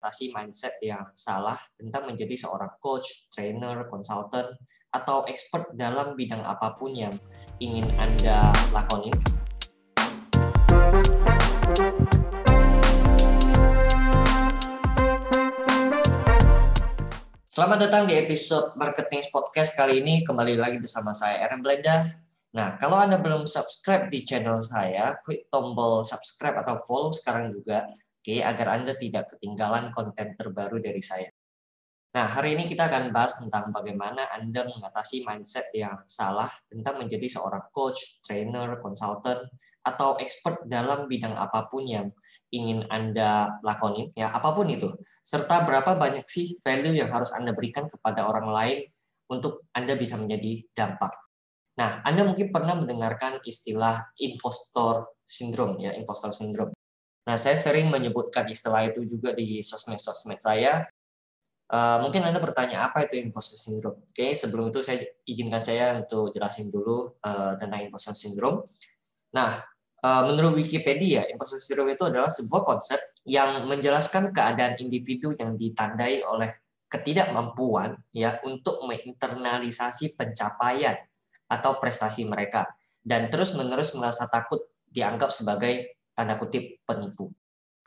mengatasi mindset yang salah tentang menjadi seorang coach, trainer, consultant, atau expert dalam bidang apa pun yang ingin Anda lakonin. Selamat datang di episode Marketing Podcast kali ini. Kembali lagi bersama saya, Aaron Blenda. Nah, kalau Anda belum subscribe di channel saya, klik tombol subscribe atau follow sekarang juga, oke, agar Anda tidak ketinggalan konten terbaru dari saya. Nah, hari ini kita akan bahas tentang bagaimana Anda mengatasi mindset yang salah tentang menjadi seorang coach, trainer, consultant, atau expert dalam bidang apa pun yang ingin Anda lakonin, ya apa pun itu. Serta berapa banyak sih value yang harus Anda berikan kepada orang lain untuk Anda bisa menjadi dampak. Nah, Anda mungkin pernah mendengarkan istilah impostor syndrome ya, impostor syndrome. Nah, saya sering menyebutkan istilah itu juga di sosmed-sosmed saya. Uh, mungkin Anda bertanya apa itu impostor syndrome. Oke, sebelum itu saya izinkan saya untuk jelasin dulu uh, tentang impostor syndrome. Nah, uh, menurut Wikipedia, impostor syndrome itu adalah sebuah konsep yang menjelaskan keadaan individu yang ditandai oleh ketidakmampuan ya untuk menginternalisasi pencapaian atau prestasi mereka dan terus-menerus merasa takut dianggap sebagai tanda kutip penipu.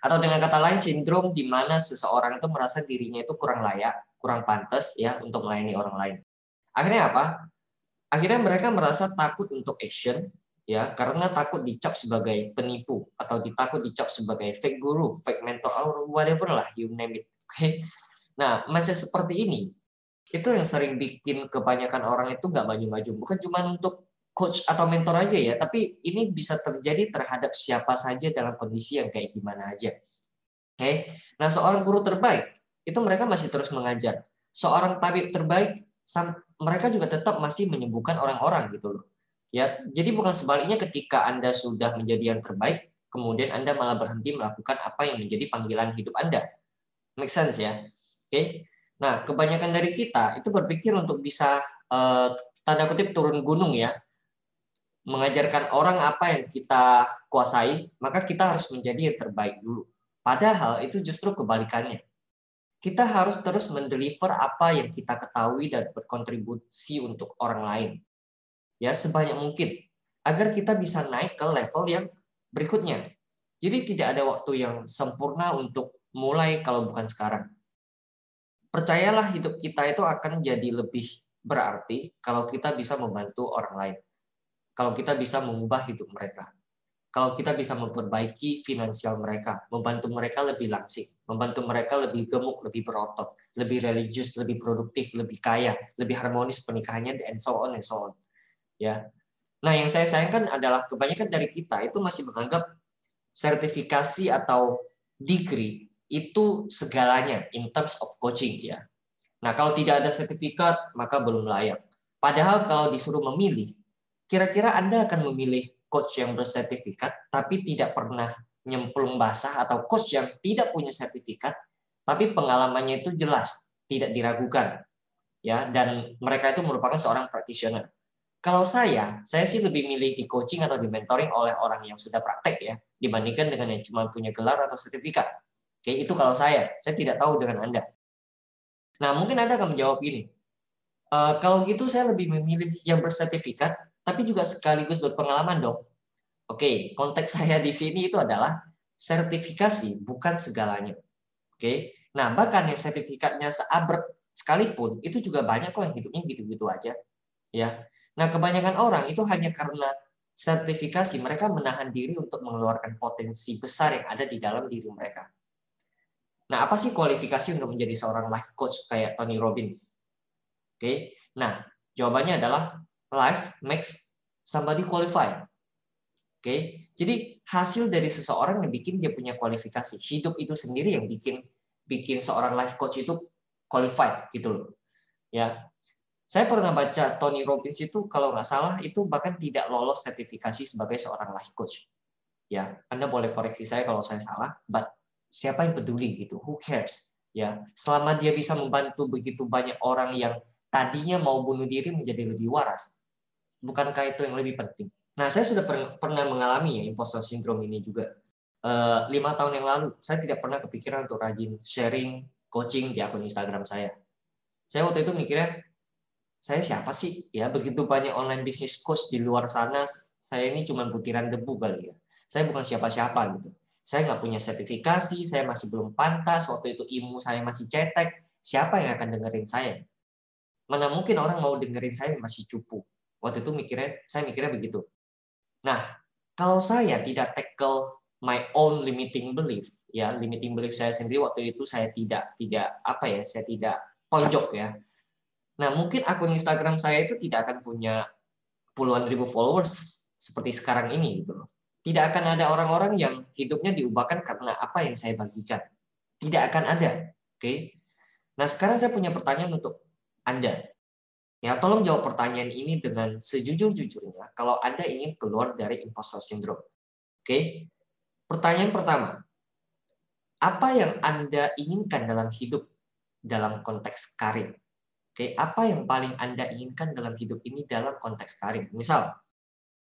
Atau dengan kata lain sindrom di mana seseorang itu merasa dirinya itu kurang layak, kurang pantas ya untuk melayani orang lain. Akhirnya apa? Akhirnya mereka merasa takut untuk action ya karena takut dicap sebagai penipu atau ditakut dicap sebagai fake guru, fake mentor or whatever lah you name it. Oke. Okay? Nah, mindset seperti ini itu yang sering bikin kebanyakan orang itu nggak maju-maju. Bukan cuma untuk coach atau mentor aja ya, tapi ini bisa terjadi terhadap siapa saja dalam kondisi yang kayak gimana aja. Oke, okay? nah seorang guru terbaik itu mereka masih terus mengajar. Seorang tabib terbaik mereka juga tetap masih menyembuhkan orang-orang gitu loh. Ya, jadi bukan sebaliknya ketika Anda sudah menjadi yang terbaik, kemudian Anda malah berhenti melakukan apa yang menjadi panggilan hidup Anda. Make sense ya? Oke. Okay? Nah, kebanyakan dari kita itu berpikir untuk bisa eh, tanda kutip turun gunung ya, mengajarkan orang apa yang kita kuasai, maka kita harus menjadi yang terbaik dulu. Padahal itu justru kebalikannya. Kita harus terus mendeliver apa yang kita ketahui dan berkontribusi untuk orang lain. Ya, sebanyak mungkin agar kita bisa naik ke level yang berikutnya. Jadi tidak ada waktu yang sempurna untuk mulai kalau bukan sekarang percayalah hidup kita itu akan jadi lebih berarti kalau kita bisa membantu orang lain. Kalau kita bisa mengubah hidup mereka. Kalau kita bisa memperbaiki finansial mereka, membantu mereka lebih langsing, membantu mereka lebih gemuk, lebih berotot, lebih religius, lebih produktif, lebih kaya, lebih harmonis pernikahannya, and so on and so on. Ya. Nah, yang saya sayangkan adalah kebanyakan dari kita itu masih menganggap sertifikasi atau degree itu segalanya in terms of coaching ya. Nah, kalau tidak ada sertifikat maka belum layak. Padahal kalau disuruh memilih, kira-kira Anda akan memilih coach yang bersertifikat tapi tidak pernah nyemplung basah atau coach yang tidak punya sertifikat tapi pengalamannya itu jelas, tidak diragukan. Ya, dan mereka itu merupakan seorang practitioner. Kalau saya, saya sih lebih milih di coaching atau di mentoring oleh orang yang sudah praktek ya, dibandingkan dengan yang cuma punya gelar atau sertifikat. Oke, itu kalau saya. Saya tidak tahu dengan Anda. Nah, mungkin Anda akan menjawab gini. E, kalau gitu saya lebih memilih yang bersertifikat, tapi juga sekaligus berpengalaman dong. Oke, konteks saya di sini itu adalah sertifikasi, bukan segalanya. Oke, nah bahkan yang sertifikatnya seabrek sekalipun, itu juga banyak kok yang hidupnya gitu-gitu aja. Ya, nah kebanyakan orang itu hanya karena sertifikasi mereka menahan diri untuk mengeluarkan potensi besar yang ada di dalam diri mereka. Nah, apa sih kualifikasi untuk menjadi seorang life coach kayak Tony Robbins? Oke. Nah, jawabannya adalah life makes somebody qualified. Oke. Okay. Jadi hasil dari seseorang yang bikin dia punya kualifikasi. Hidup itu sendiri yang bikin bikin seorang life coach itu qualified gitu loh. Ya. Saya pernah baca Tony Robbins itu kalau nggak salah itu bahkan tidak lolos sertifikasi sebagai seorang life coach. Ya, Anda boleh koreksi saya kalau saya salah, but siapa yang peduli gitu who cares ya selama dia bisa membantu begitu banyak orang yang tadinya mau bunuh diri menjadi lebih waras bukankah itu yang lebih penting? Nah saya sudah pernah mengalami ya impostor syndrome ini juga. Eh, lima tahun yang lalu saya tidak pernah kepikiran untuk rajin sharing coaching di akun Instagram saya. Saya waktu itu mikirnya saya siapa sih? Ya begitu banyak online business coach di luar sana saya ini cuma butiran debu kali ya. Saya bukan siapa-siapa gitu. Saya nggak punya sertifikasi saya masih belum pantas waktu itu ilmu saya masih cetek. Siapa yang akan dengerin saya? Mana mungkin orang mau dengerin saya masih cupu waktu itu mikirnya saya mikirnya begitu nah kalau saya tidak tackle my own limiting belief ya limiting belief saya sendiri waktu itu saya tidak tidak apa ya saya tidak tonjok ya nah mungkin akun Instagram saya itu tidak akan punya puluhan ribu followers seperti sekarang ini gitu loh tidak akan ada orang-orang yang hidupnya diubahkan karena apa yang saya bagikan tidak akan ada oke okay? Nah, sekarang saya punya pertanyaan untuk Anda. Ya, tolong jawab pertanyaan ini dengan sejujur-jujurnya kalau Anda ingin keluar dari imposter syndrome. Oke? Pertanyaan pertama. Apa yang Anda inginkan dalam hidup dalam konteks karir? Oke, apa yang paling Anda inginkan dalam hidup ini dalam konteks karir? Misal,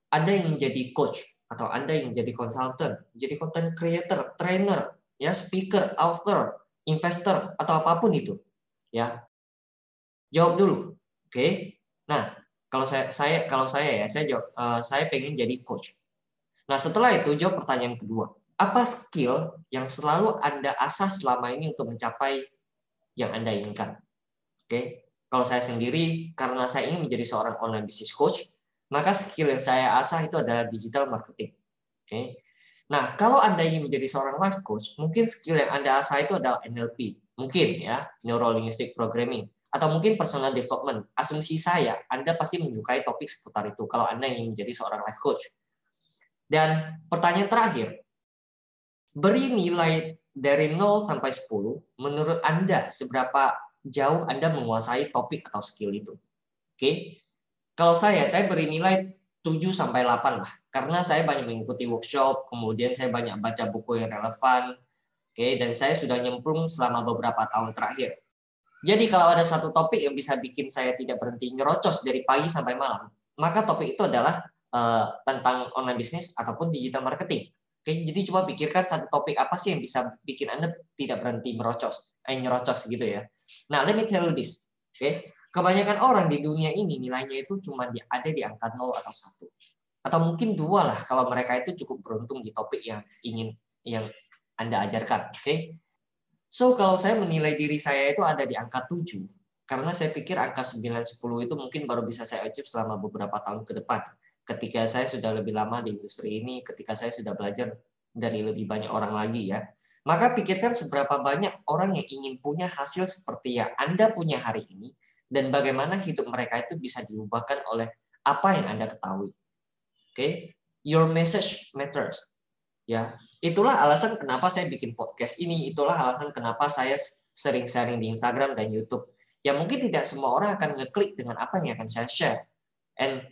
Anda ingin jadi coach atau Anda ingin jadi konsultan, jadi content creator, trainer, ya speaker, author, investor atau apa pun itu ya jawab dulu okay? nah kalau saya saya kalau saya ya saya jawab uh, saya pengen jadi coach nah setelah itu jawab pertanyaan kedua apa skill yang selalu anda asah selama ini untuk mencapai yang anda inginkan oke okay? kalau saya sendiri karena saya ingin menjadi seorang online business coach maka skill yang saya asah itu adalah digital marketing oke okay? Nah, kalau Anda ingin menjadi seorang life coach, mungkin skill yang Anda asah itu adalah NLP, mungkin ya, Neuro Linguistic Programming, atau mungkin personal development. Asumsi saya, Anda pasti menyukai topik seputar itu kalau Anda ingin menjadi seorang life coach. Dan pertanyaan terakhir, beri nilai dari 0 sampai 10, menurut Anda seberapa jauh Anda menguasai topik atau skill itu. Oke. Kalau saya, saya beri nilai 7 sampai 8 lah. Karena saya banyak mengikuti workshop, kemudian saya banyak baca buku yang relevan. Oke, dan saya sudah nyemplung selama beberapa tahun terakhir. Jadi kalau ada satu topik yang bisa bikin saya tidak berhenti ngerocos dari pagi sampai malam, maka topik itu adalah uh, tentang online bisnis ataupun digital marketing. Oke, jadi coba pikirkan satu topik apa sih yang bisa bikin Anda tidak berhenti merocos, eh nyerocos gitu ya. Nah, let me tell you this. Oke, Kebanyakan orang di dunia ini nilainya itu cuma ada di angka 0 atau 1. Atau mungkin dua lah kalau mereka itu cukup beruntung di topik yang ingin yang Anda ajarkan. Oke. So kalau saya menilai diri saya itu ada di angka 7 karena saya pikir angka 9 10 itu mungkin baru bisa saya achieve selama beberapa tahun ke depan. Ketika saya sudah lebih lama di industri ini, ketika saya sudah belajar dari lebih banyak orang lagi ya. Maka pikirkan seberapa banyak orang yang ingin punya hasil seperti yang Anda punya hari ini dan bagaimana hidup mereka itu bisa diubahkan oleh apa yang Anda ketahui. Oke, okay? your message matters. Ya, itulah alasan kenapa saya bikin podcast ini, itulah alasan kenapa saya sering sharing di Instagram dan YouTube. Ya mungkin tidak semua orang akan ngeklik dengan apa yang akan saya share. And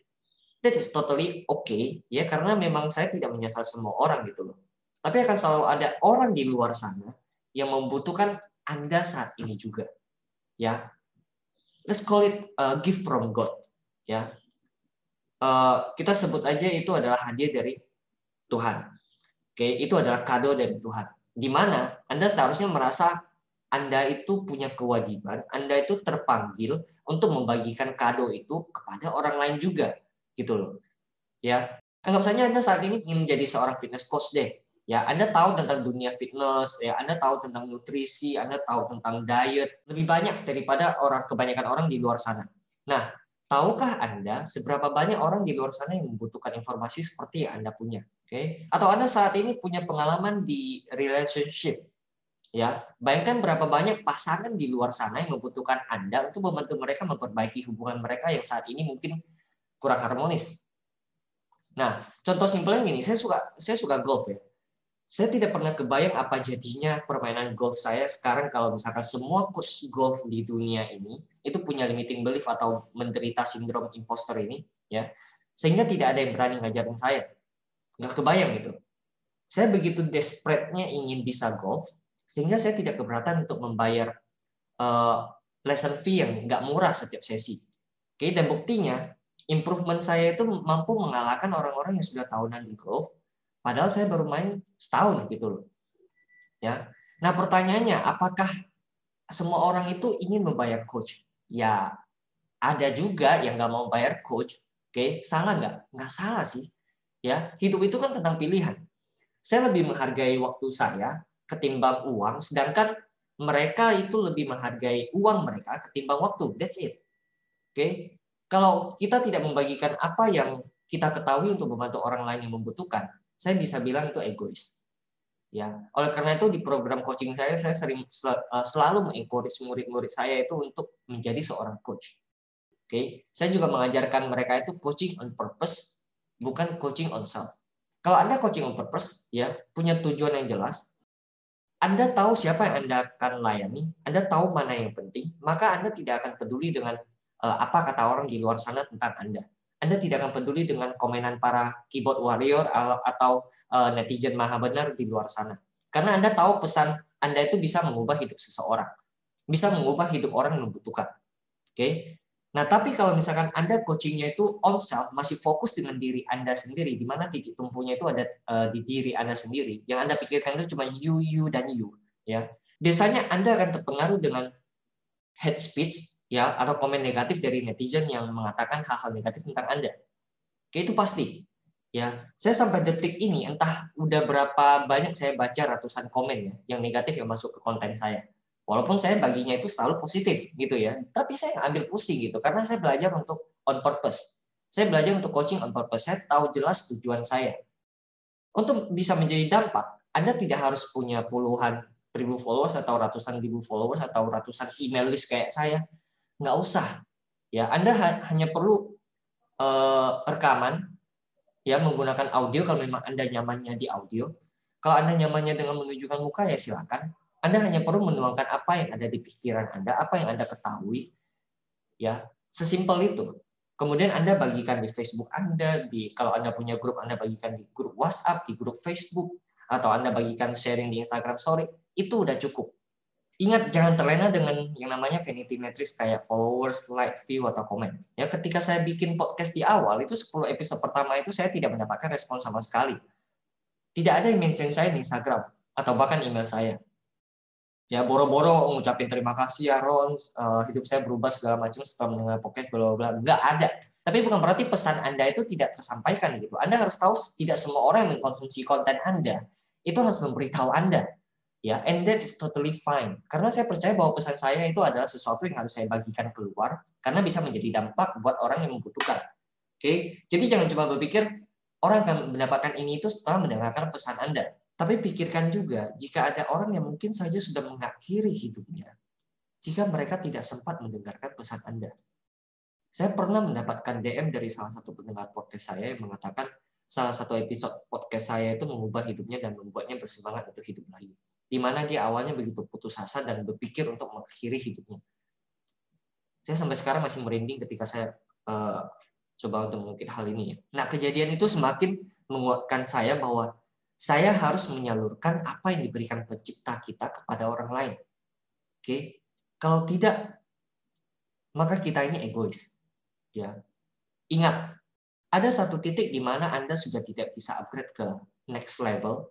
that is totally okay ya karena memang saya tidak menyasar semua orang gitu loh. Tapi akan selalu ada orang di luar sana yang membutuhkan Anda saat ini juga. Ya, let's call it a gift from God ya uh, kita sebut aja itu adalah hadiah dari Tuhan oke itu adalah kado dari Tuhan di mana Anda seharusnya merasa anda itu punya kewajiban, Anda itu terpanggil untuk membagikan kado itu kepada orang lain juga, gitu loh. Ya, anggap saja Anda saat ini ingin menjadi seorang fitness coach deh. Ya, Anda tahu tentang dunia fitness, ya, Anda tahu tentang nutrisi, Anda tahu tentang diet lebih banyak daripada orang kebanyakan orang di luar sana. Nah, tahukah Anda seberapa banyak orang di luar sana yang membutuhkan informasi seperti yang Anda punya? Oke, okay? atau Anda saat ini punya pengalaman di relationship, ya bayangkan berapa banyak pasangan di luar sana yang membutuhkan Anda untuk membantu mereka memperbaiki hubungan mereka yang saat ini mungkin kurang harmonis. Nah, contoh simpelnya gini, saya suka saya suka golf ya saya tidak pernah kebayang apa jadinya permainan golf saya sekarang kalau misalkan semua coach golf di dunia ini itu punya limiting belief atau menderita sindrom imposter ini ya sehingga tidak ada yang berani ngajarin saya. Nggak kebayang itu. Saya begitu desperate-nya ingin bisa golf sehingga saya tidak keberatan untuk membayar uh, lesson fee yang nggak murah setiap sesi. Oke dan buktinya improvement saya itu mampu mengalahkan orang-orang yang sudah tahunan di golf Padahal saya baru main setahun gitu loh. Ya. Nah, pertanyaannya apakah semua orang itu ingin membayar coach? Ya, ada juga yang nggak mau bayar coach. Oke, salah nggak? Nggak salah sih. Ya, hidup itu kan tentang pilihan. Saya lebih menghargai waktu saya ketimbang uang, sedangkan mereka itu lebih menghargai uang mereka ketimbang waktu. That's it. Oke, kalau kita tidak membagikan apa yang kita ketahui untuk membantu orang lain yang membutuhkan, saya bisa bilang itu egois. Ya, oleh karena itu di program coaching saya saya sering eh, selalu mengencourage murid-murid saya itu untuk menjadi seorang coach. Oke, saya juga mengajarkan mereka itu coaching on purpose, bukan coaching on self. Kalau Anda coaching on purpose, ya punya tujuan yang jelas, anda tahu siapa yang Anda akan layani, Anda tahu mana yang penting, maka Anda tidak akan peduli dengan uh, apa kata orang di luar sana tentang Anda. Anda tidak akan peduli dengan komenan para keyboard warrior atau uh, netizen maha benar di luar sana. Karena Anda tahu pesan Anda itu bisa mengubah hidup seseorang. Bisa mengubah hidup orang yang membutuhkan. Oke. Nah, tapi kalau misalkan Anda coachingnya itu on self, masih fokus dengan diri Anda sendiri, di mana titik tumpunya itu ada uh, di diri Anda sendiri. Yang Anda pikirkan itu cuma you, you, dan you. ya. Biasanya Anda akan terpengaruh dengan head speech ya atau komen negatif dari netizen yang mengatakan hal-hal negatif tentang Anda. Oke, itu pasti. Ya, saya sampai detik ini entah udah berapa banyak saya baca ratusan komen ya yang negatif yang masuk ke konten saya Walaupun saya baginya itu selalu positif gitu ya, tapi saya ambil pusing gitu karena saya belajar untuk on purpose. Saya belajar untuk coaching on purpose. Saya tahu jelas tujuan saya. Untuk bisa menjadi dampak, Anda tidak harus punya puluhan ribu followers atau ratusan ribu followers atau ratusan email list kayak saya. Nggak usah. Ya, Anda hanya perlu uh, rekaman ya menggunakan audio kalau memang Anda nyamannya di audio. Kalau Anda nyamannya dengan menunjukkan muka ya silakan. Anda hanya perlu menuangkan apa yang ada di pikiran Anda, apa yang Anda ketahui. Ya, sesimpel itu. Kemudian Anda bagikan di Facebook Anda, di kalau Anda punya grup Anda bagikan di grup WhatsApp, di grup Facebook, atau Anda bagikan sharing di Instagram Story, itu udah cukup. Ingat jangan terlena dengan yang namanya vanity metrics kayak followers, like, view atau komen. Ya, ketika saya bikin podcast di awal itu 10 episode pertama itu saya tidak mendapatkan respon sama sekali. Tidak ada yang mention saya di Instagram atau bahkan email saya. Ya boro-boro ngucapin terima kasih ya Ron uh, hidup saya berubah segala macam setelah mendengar podcast bla bla. Nggak ada. Tapi bukan berarti pesan anda itu tidak tersampaikan gitu. Anda harus tahu tidak semua orang yang mengkonsumsi konten anda. Itu harus memberitahu anda ya and that is totally fine karena saya percaya bahwa pesan saya itu adalah sesuatu yang harus saya bagikan keluar karena bisa menjadi dampak buat orang yang membutuhkan oke okay? jadi jangan cuma berpikir orang akan mendapatkan ini itu setelah mendengarkan pesan anda tapi pikirkan juga, jika ada orang yang mungkin saja sudah mengakhiri hidupnya, jika mereka tidak sempat mendengarkan pesan Anda. Saya pernah mendapatkan DM dari salah satu pendengar podcast saya yang mengatakan salah satu episode podcast saya itu mengubah hidupnya dan membuatnya bersemangat untuk hidup lagi. Di mana dia awalnya begitu putus asa dan berpikir untuk mengakhiri hidupnya. Saya sampai sekarang masih merinding ketika saya uh, coba untuk mengungkit hal ini. Nah, kejadian itu semakin menguatkan saya bahwa saya harus menyalurkan apa yang diberikan pencipta kita kepada orang lain. Oke, kalau tidak, maka kita ini egois. Ya, ingat, ada satu titik di mana Anda sudah tidak bisa upgrade ke next level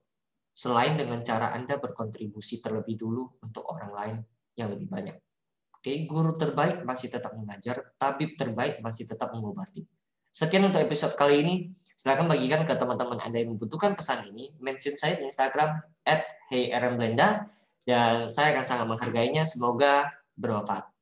selain dengan cara Anda berkontribusi terlebih dulu untuk orang lain yang lebih banyak. Oke, guru terbaik masih tetap mengajar, tabib terbaik masih tetap mengobati. Sekian untuk episode kali ini. Silahkan bagikan ke teman-teman Anda yang membutuhkan pesan ini. Mention saya di Instagram heyrmblenda dan saya akan sangat menghargainya. Semoga bermanfaat.